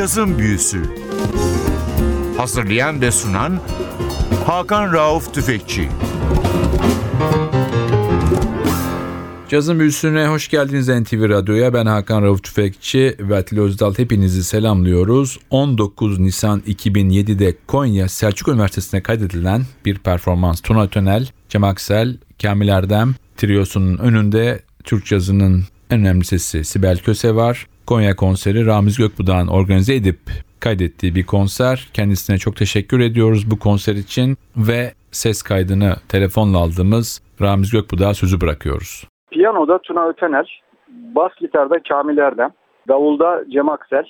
Cazın Büyüsü Hazırlayan ve sunan Hakan Rauf Tüfekçi Cazın Büyüsü'ne hoş geldiniz NTV Radyo'ya. Ben Hakan Rauf Tüfekçi ve Atilla Özdal hepinizi selamlıyoruz. 19 Nisan 2007'de Konya Selçuk Üniversitesi'ne kaydedilen bir performans. Tuna Tönel, Cem Aksel, Kamil Erdem triosunun önünde Türk cazının en önemli sesi Sibel Köse var. Konya konseri Ramiz Gökbudak organize edip kaydettiği bir konser. Kendisine çok teşekkür ediyoruz bu konser için ve ses kaydını telefonla aldığımız Ramiz Gökbudak'a sözü bırakıyoruz. Piyanoda Tuna Ötenel, bas gitarda Kamil Erdem, davulda Cem Aksel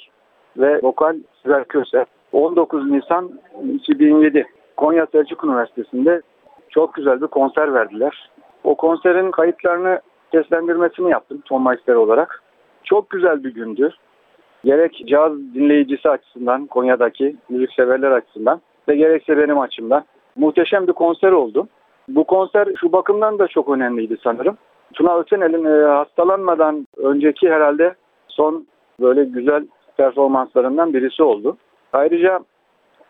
ve vokal Sibel Köse. 19 Nisan 2007 Konya Selçuk Üniversitesi'nde çok güzel bir konser verdiler. O konserin kayıtlarını seslendirmesini yaptım Tom Meister olarak. Çok güzel bir gündü. Gerek caz dinleyicisi açısından, Konya'daki müzikseverler açısından ve gerekse benim açımdan muhteşem bir konser oldu. Bu konser şu bakımdan da çok önemliydi sanırım. Tuna Ötenel'in e, hastalanmadan önceki herhalde son böyle güzel performanslarından birisi oldu. Ayrıca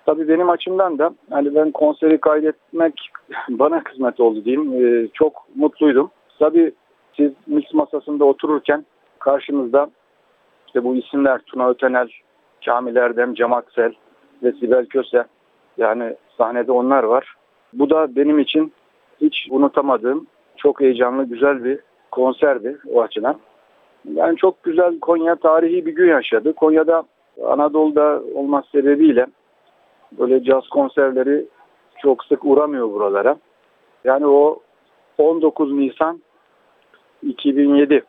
tabii benim açımdan da hani ben konseri kaydetmek bana kısmet oldu diyeyim. E, çok mutluydum. Tabii siz mix masasında otururken karşınızda işte bu isimler Tuna Ötenel, Kamil Erdem, Cem Aksel ve Sibel Köse yani sahnede onlar var. Bu da benim için hiç unutamadığım çok heyecanlı güzel bir konserdi o açıdan. Yani çok güzel Konya tarihi bir gün yaşadı. Konya'da Anadolu'da olması sebebiyle böyle caz konserleri çok sık uğramıyor buralara. Yani o 19 Nisan 2007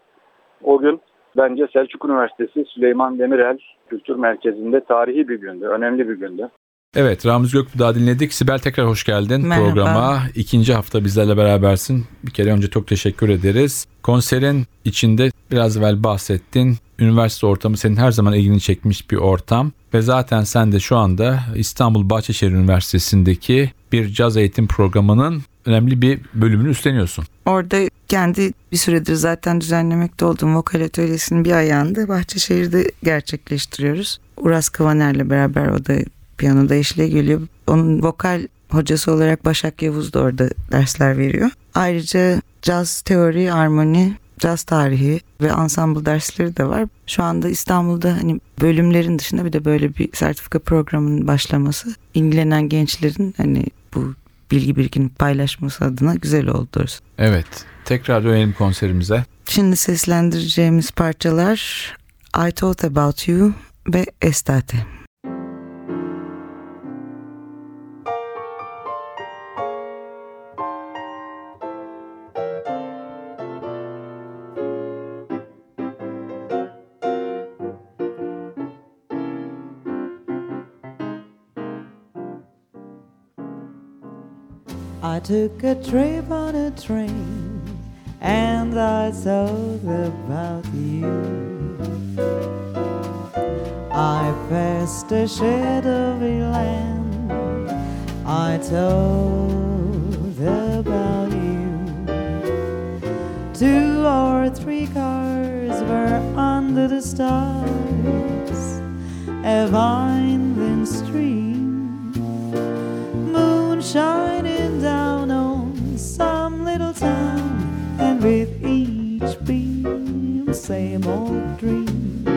o gün bence Selçuk Üniversitesi Süleyman Demirel Kültür Merkezi'nde tarihi bir gündü, önemli bir gündü. Evet Ramiz Gökbuğ'u dinledik. Sibel tekrar hoş geldin Merhaba. programa. İkinci hafta bizlerle berabersin. Bir kere önce çok teşekkür ederiz. Konserin içinde biraz evvel bahsettin. Üniversite ortamı senin her zaman ilgini çekmiş bir ortam. Ve zaten sen de şu anda İstanbul Bahçeşehir Üniversitesi'ndeki bir caz eğitim programının önemli bir bölümünü üstleniyorsun. Orada kendi bir süredir zaten düzenlemekte olduğum vokal atölyesinin bir ayağını da Bahçeşehir'de gerçekleştiriyoruz. Uras Kavaner'le beraber o da piyanoda eşliğe geliyor. Onun vokal hocası olarak Başak Yavuz da orada dersler veriyor. Ayrıca caz teori, armoni, caz tarihi ve ensemble dersleri de var. Şu anda İstanbul'da hani bölümlerin dışında bir de böyle bir sertifika programının başlaması ilgilenen gençlerin hani bu bilgi birikini paylaşması adına güzel oldu. Evet. Tekrar dönelim konserimize. Şimdi seslendireceğimiz parçalar I Thought About You ve Estate. Took a trip on a train and I thought about you. I passed a shadowy land, I thought about you. Two or three cars were under the stars, a winding stream, moon shining down same old dream.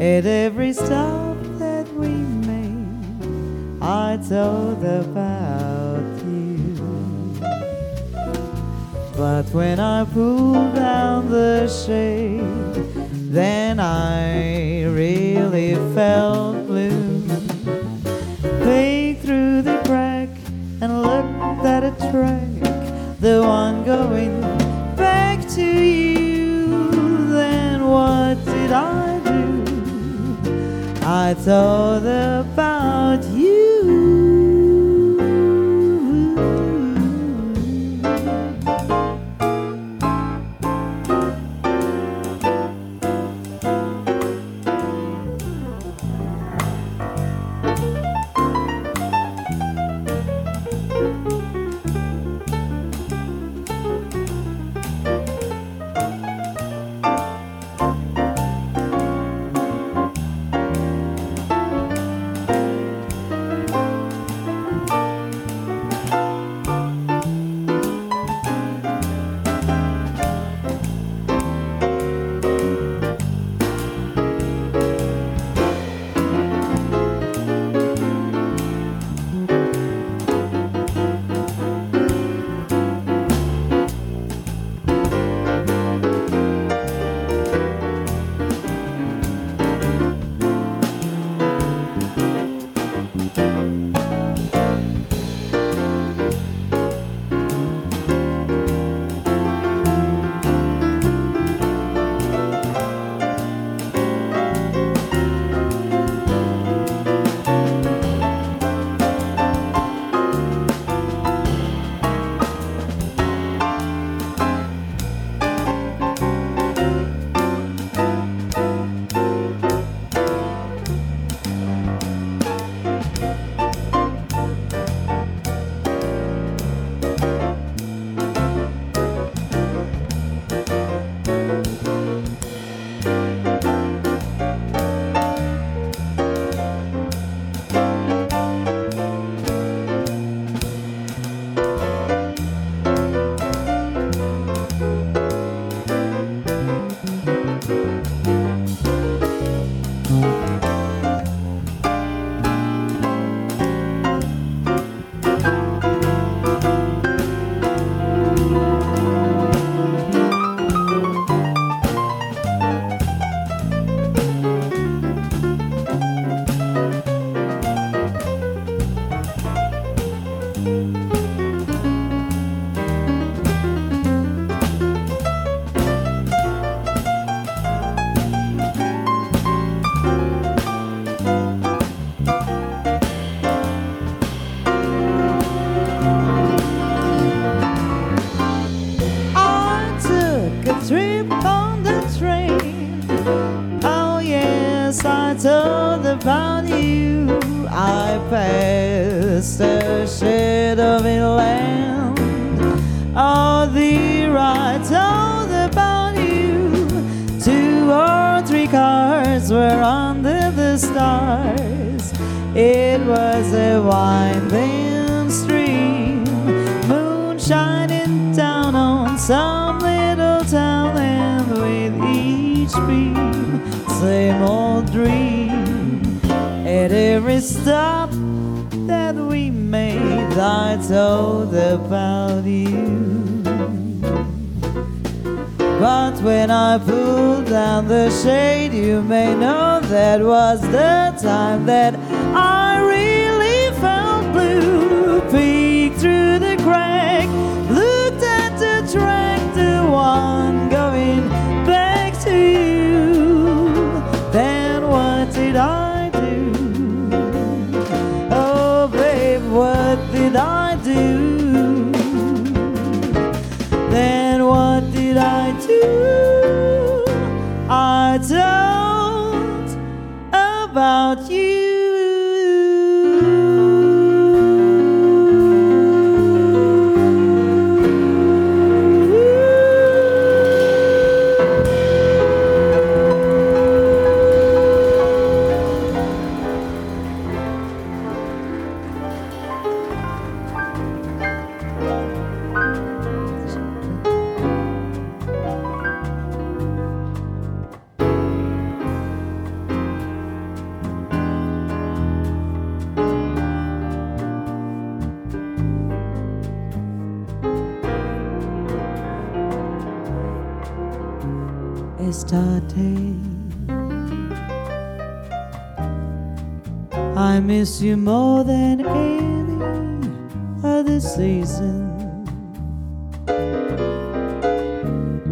At every stop that we made, I thought about you. But when I pulled down the shade, then I really felt blue. Peeked through the crack and looked at a track, the one going I thought about you. It was a winding stream, moon shining down on some little town, and with each beam, same old dream. At every stop that we made, I told about you. But when I pulled down the shade, you may know that was the time that Then what did I do? I told about you. Estate. I miss you more than any other season.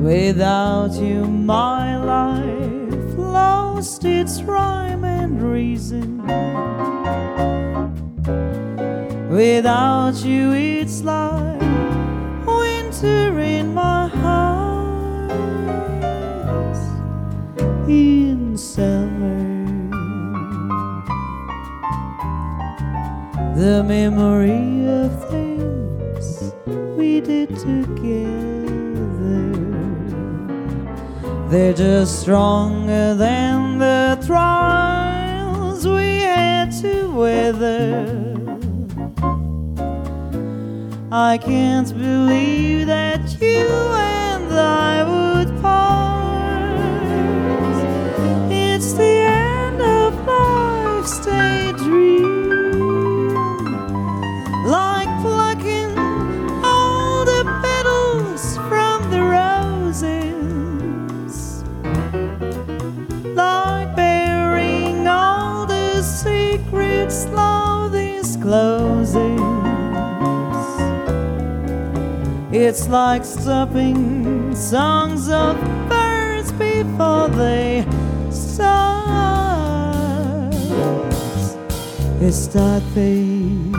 Without you, my life lost its rhyme and reason. Without you, it's like in summer. The memory of things we did together. They're just stronger than the trials we had to weather. I can't believe that you and I It's like stopping songs of birds before they start. It's start fade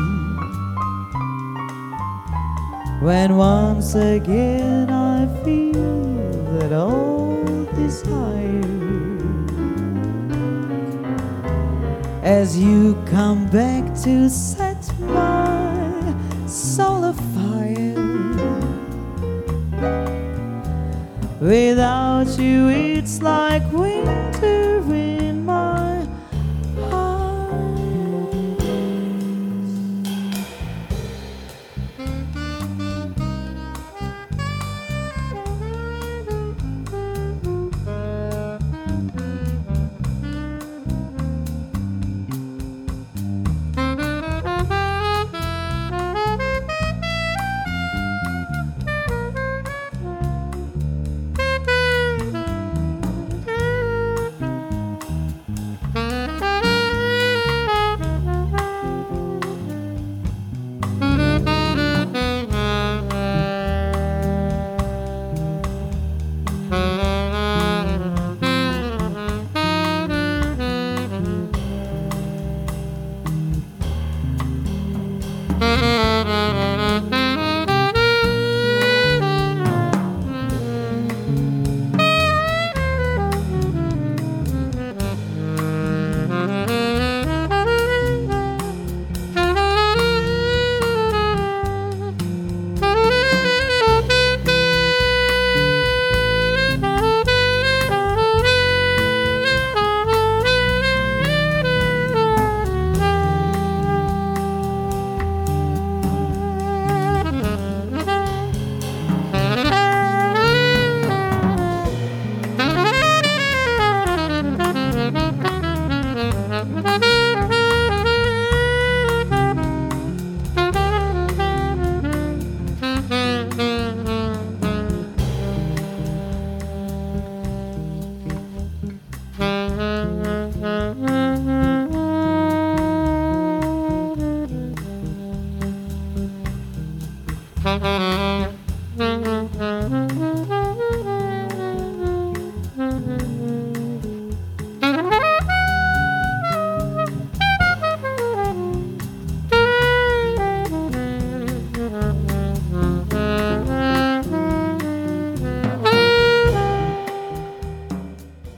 when once again I feel that old desire as you come back to set Without you, it's like winter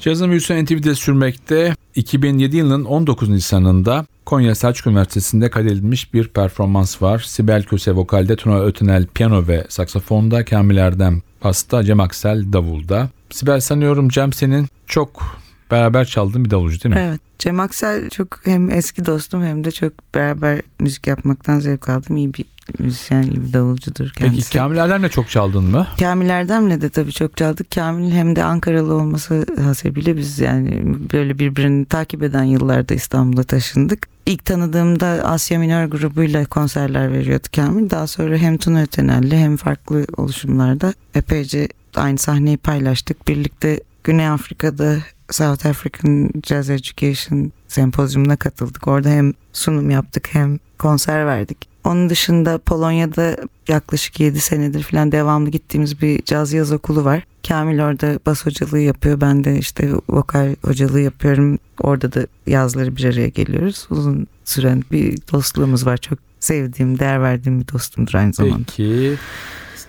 Cazın büyüsü NTV'de sürmekte 2007 yılının 19 Nisan'ında Konya Selçuk Üniversitesi'nde kaydedilmiş bir performans var. Sibel Köse vokalde, Tuna Ötünel piyano ve saksafonda, Kamil Erdem pasta, Cem Aksel davulda. Sibel sanıyorum Cem senin çok beraber çaldığın bir davulcu değil mi? Evet. Cem Aksel çok hem eski dostum hem de çok beraber müzik yapmaktan zevk aldım. İyi bir müzisyen, iyi bir davulcudur kendisi. Peki Kamil Erdem'le çok çaldın mı? Kamil Erdem'le de tabii çok çaldık. Kamil hem de Ankaralı olması hasebiyle biz yani böyle birbirini takip eden yıllarda İstanbul'a taşındık. İlk tanıdığımda Asya Minör grubuyla konserler veriyordu Kamil. Daha sonra hem Tuna Ötenel'le hem farklı oluşumlarda epeyce aynı sahneyi paylaştık. Birlikte Güney Afrika'da South African Jazz Education sempozyumuna katıldık. Orada hem sunum yaptık hem konser verdik. Onun dışında Polonya'da yaklaşık 7 senedir falan devamlı gittiğimiz bir caz yaz okulu var. Kamil orada bas hocalığı yapıyor. Ben de işte vokal hocalığı yapıyorum. Orada da yazları bir araya geliyoruz. Uzun süren bir dostluğumuz var. Çok sevdiğim, değer verdiğim bir dostumdur aynı zamanda. Peki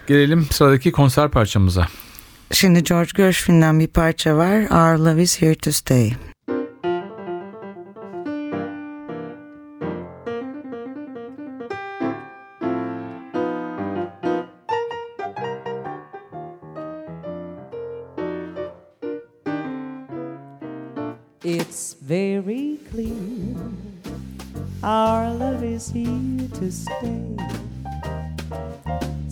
gelelim sıradaki konser parçamıza. Şimdi George Gershwin'den bir parça var. Our Love is Here to Stay. Our love is here to stay.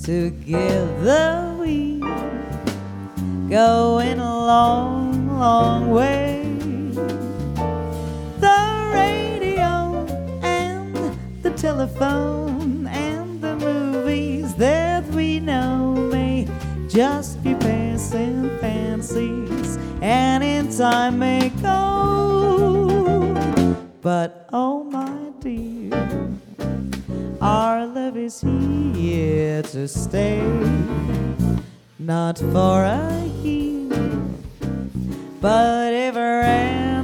Together we going a long, long way. The radio and the telephone and the movies that we know may just be passing fancies and in time may go. But is here to stay. Not for a year, but ever and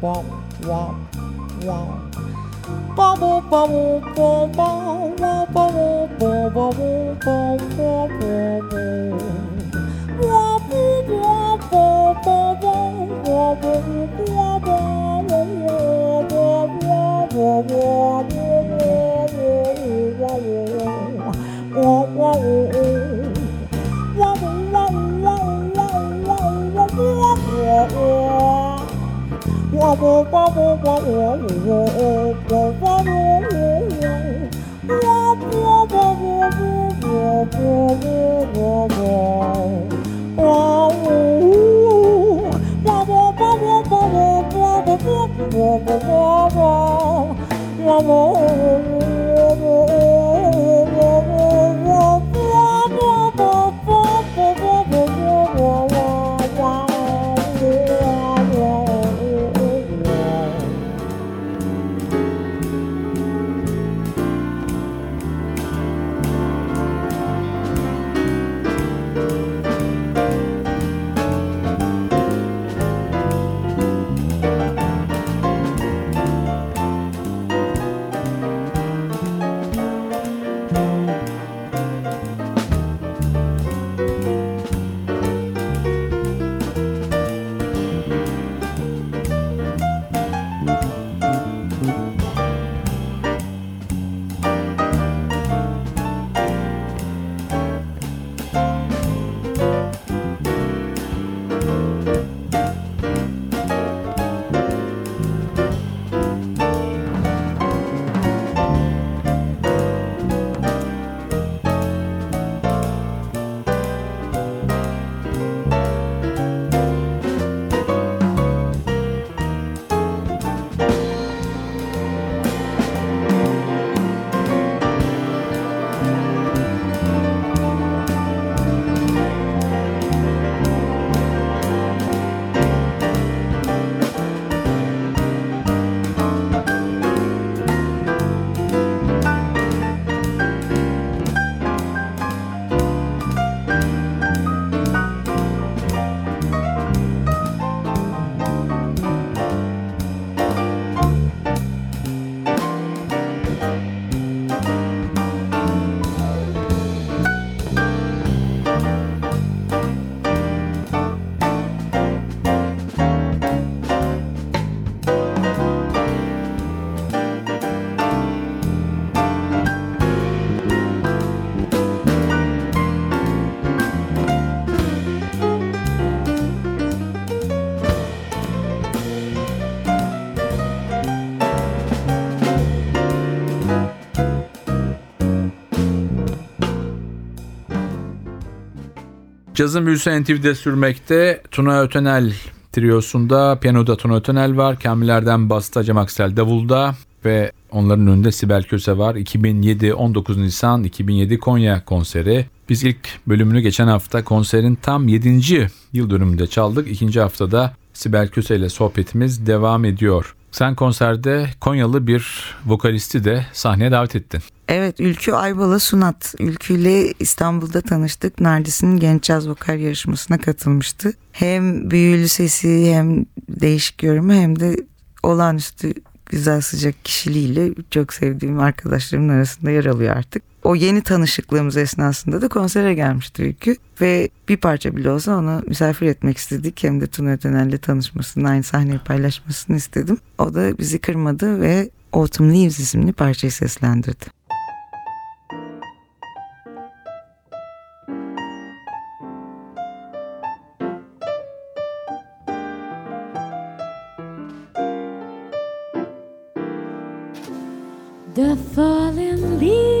womp, womp, womp. Bubble, bubble, bubble, bubble, bubble, bubble, bubble, bubble. Wobble, wobble, bubble, wobble, wobble, wobble, wobble, wobble, wobble, wobble, wobble, wobble. Whoa, whoa, whoa. Cazın büyüsü NTV'de sürmekte. Tuna Ötenel triyosunda piyanoda Tuna Ötenel var. Kamillerden basta Cem Aksel davulda ve onların önünde Sibel Köse var. 2007 19 Nisan 2007 Konya konseri. Biz ilk bölümünü geçen hafta konserin tam 7. yıl dönümünde çaldık. İkinci haftada Sibel Köse ile sohbetimiz devam ediyor. Sen konserde Konyalı bir vokalisti de sahneye davet ettin. Evet Ülkü Aybala Sunat. Ülkü ile İstanbul'da tanıştık. Nardis'in genç caz vokal yarışmasına katılmıştı. Hem büyülü sesi hem değişik yorumu hem de olağanüstü güzel sıcak kişiliğiyle çok sevdiğim arkadaşlarımın arasında yer alıyor artık. O yeni tanışıklığımız esnasında da konsere gelmişti Ülkü ve bir parça bile olsa onu misafir etmek istedik. Hem de Tuna Ötenel'le tanışmasını, aynı sahneyi paylaşmasını istedim. O da bizi kırmadı ve Autumn Leaves isimli parçayı seslendirdi. The fallen leaves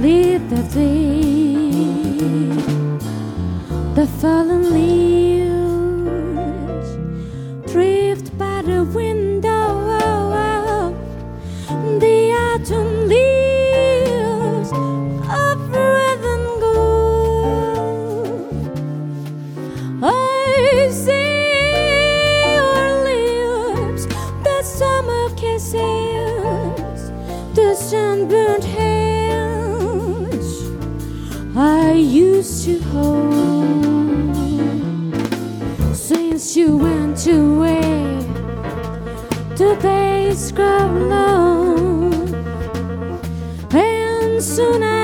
leave the day The fallen leaves. Days grow long, and soon I'll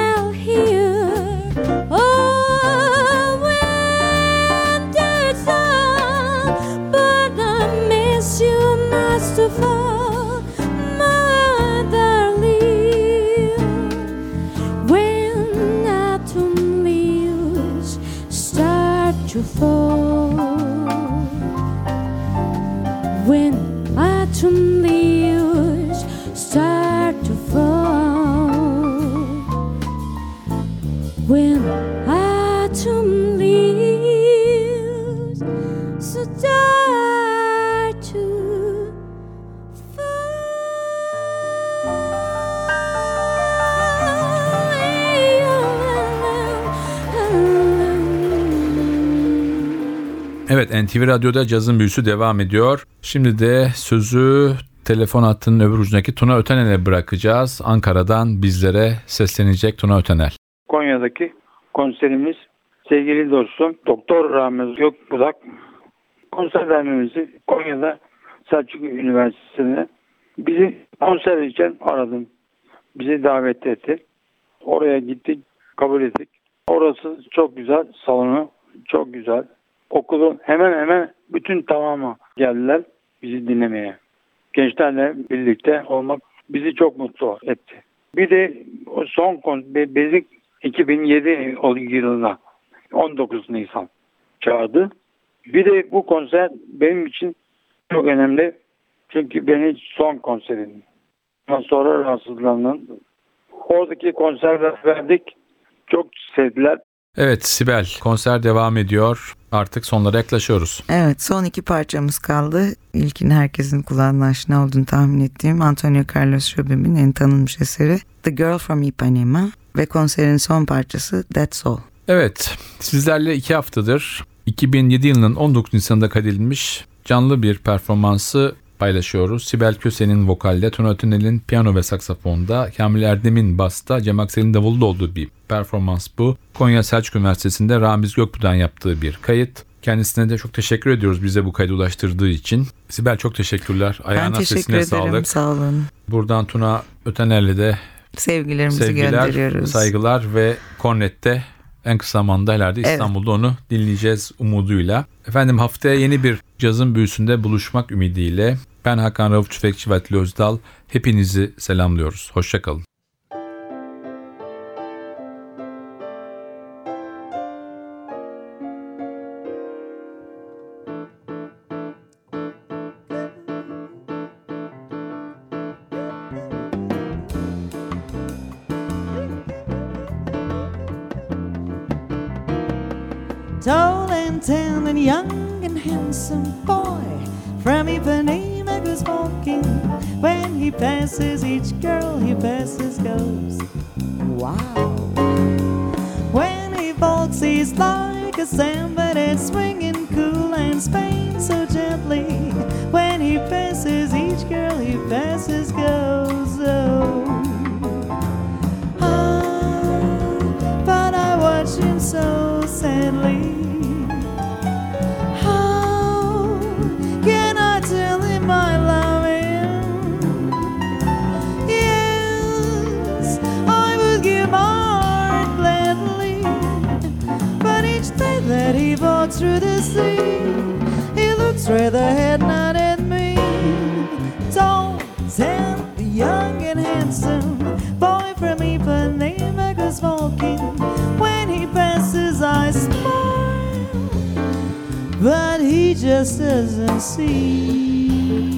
NTV Radyo'da cazın büyüsü devam ediyor. Şimdi de sözü telefon hattının öbür ucundaki Tuna Ötenel'e bırakacağız. Ankara'dan bizlere seslenecek Tuna Ötenel. Konya'daki konserimiz sevgili dostum Doktor Ramiz Gökbudak konser vermemizi Konya'da Selçuk Üniversitesi'ne bizi konser için aradım. Bizi davet etti. Oraya gittik, kabul ettik. Orası çok güzel, salonu çok güzel. Okulun hemen hemen bütün tamamı geldiler bizi dinlemeye. Gençlerle birlikte olmak bizi çok mutlu etti. Bir de son kon Be- Bezik 2007 o yılında 19 Nisan çağırdı. Bir de bu konser benim için çok önemli. Çünkü benim son konserim. Ondan sonra rahatsızlandım. Oradaki konserler verdik. Çok sevdiler. Evet Sibel konser devam ediyor. Artık sonlara yaklaşıyoruz. Evet son iki parçamız kaldı. İlkin herkesin kulağına aşina olduğunu tahmin ettiğim Antonio Carlos Jobim'in en tanınmış eseri The Girl from Ipanema ve konserin son parçası That's All. Evet sizlerle iki haftadır 2007 yılının 19 Nisan'da kaydedilmiş canlı bir performansı paylaşıyoruz. Sibel Köse'nin vokalde, Tuna Ötünel'in piyano ve saksafonda, Kamil Erdem'in basta, Cem Aksel'in davulda olduğu bir performans bu. Konya Selçuk Üniversitesi'nde Ramiz Gökbu'dan yaptığı bir kayıt. Kendisine de çok teşekkür ediyoruz bize bu kaydı ulaştırdığı için. Sibel çok teşekkürler. ben Ayağına teşekkür sesine ederim. sağlık. Sağ olun. Buradan Tuna Ötener'le de Sevgilerimizi sevgiler, gönderiyoruz. saygılar ve Kornet'te en kısa zamanda herhalde Evet. İstanbul'da onu dinleyeceğiz umuduyla. Efendim haftaya yeni bir cazın büyüsünde buluşmak ümidiyle ben Hakan Rauf Tüfekçi ve Atli Özdal hepinizi selamlıyoruz. Hoşçakalın. some fun. That he walks through the sea, he looks straight ahead, not at me. Tall, tan, young and handsome, boy from Ipanema goes walking. When he passes, I smile, but he just doesn't see.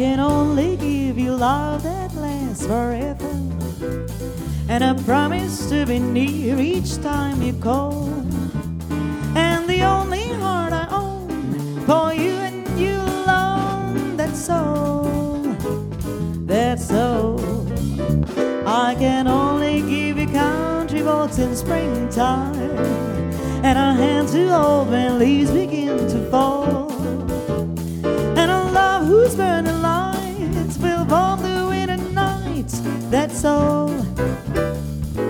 Can only give you love that lasts forever. And I promise to be near each time you call. And the only heart I own for you and you alone. That's all. That's all. I can only give you country walks in springtime. And a hand to hold when leaves That's all.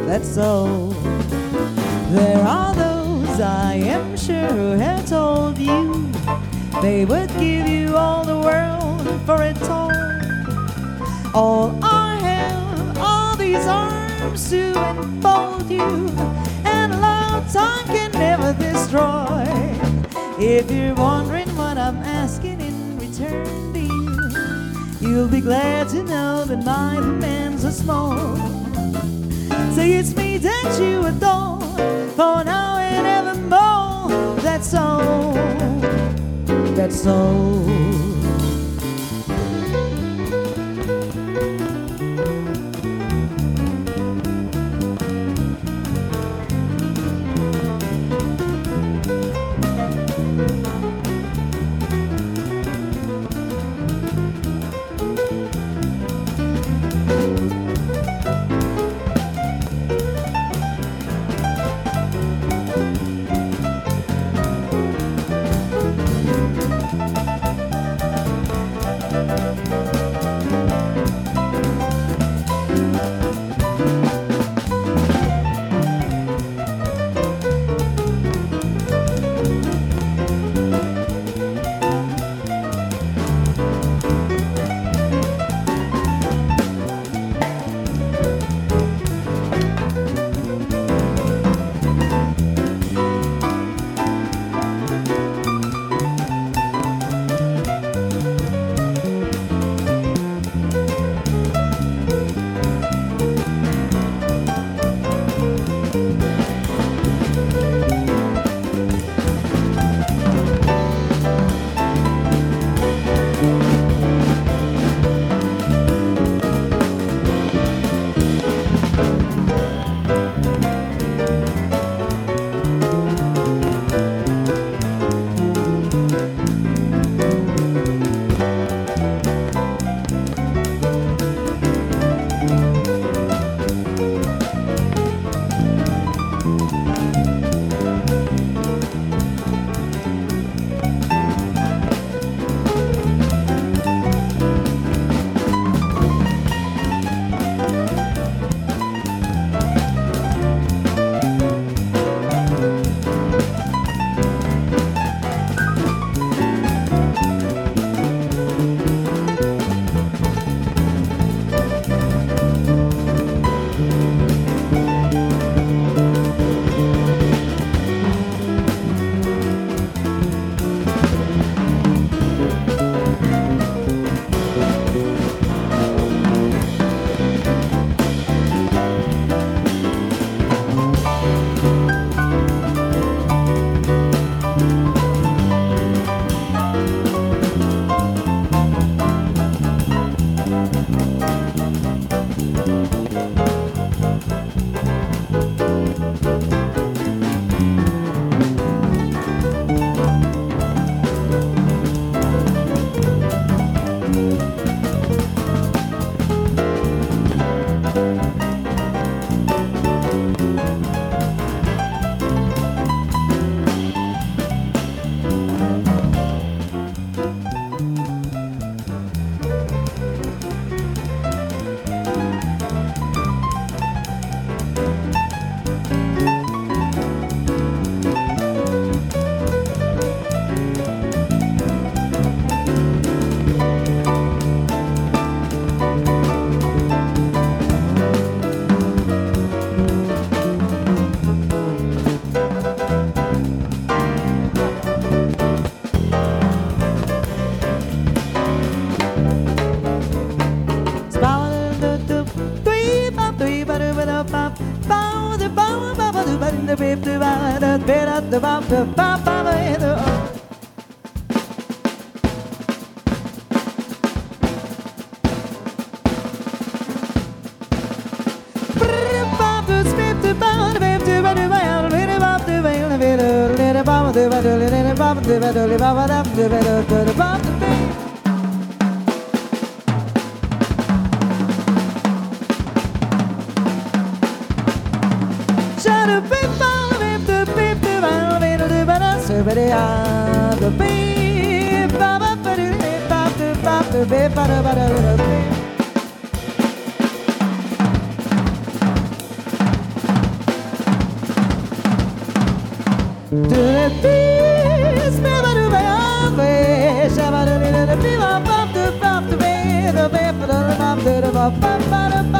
That's all. There are those I am sure who have told you they would give you all the world for a toy. All I have are these arms to enfold you, and love time can never destroy. If you're wondering what I'm asking in return you, you'll be glad to know that my demands are small. Say it's me that you adore for now and evermore. That's all. That's all. ba ba ba ba ba ba Shut up, baby. Ba-da-ba-da-ba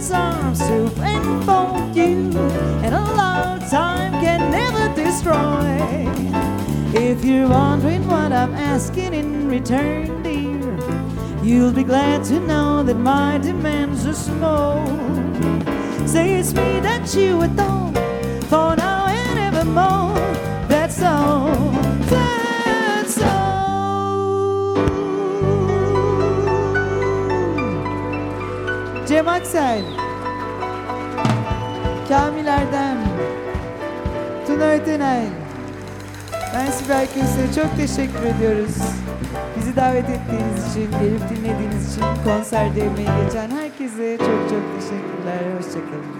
these arms to enfold you, and a long time can never destroy. If you're wondering what I'm asking in return, dear, you'll be glad to know that my demands are small. Say it's me that you adore for now and evermore. That's all. Cem Aksel. Kamil Erdem. Tuna Ötenay. Ben Sibel Köse. Çok teşekkür ediyoruz. Bizi davet ettiğiniz için, gelip dinlediğiniz için, konserde emeği geçen herkese çok çok teşekkürler. Hoşçakalın.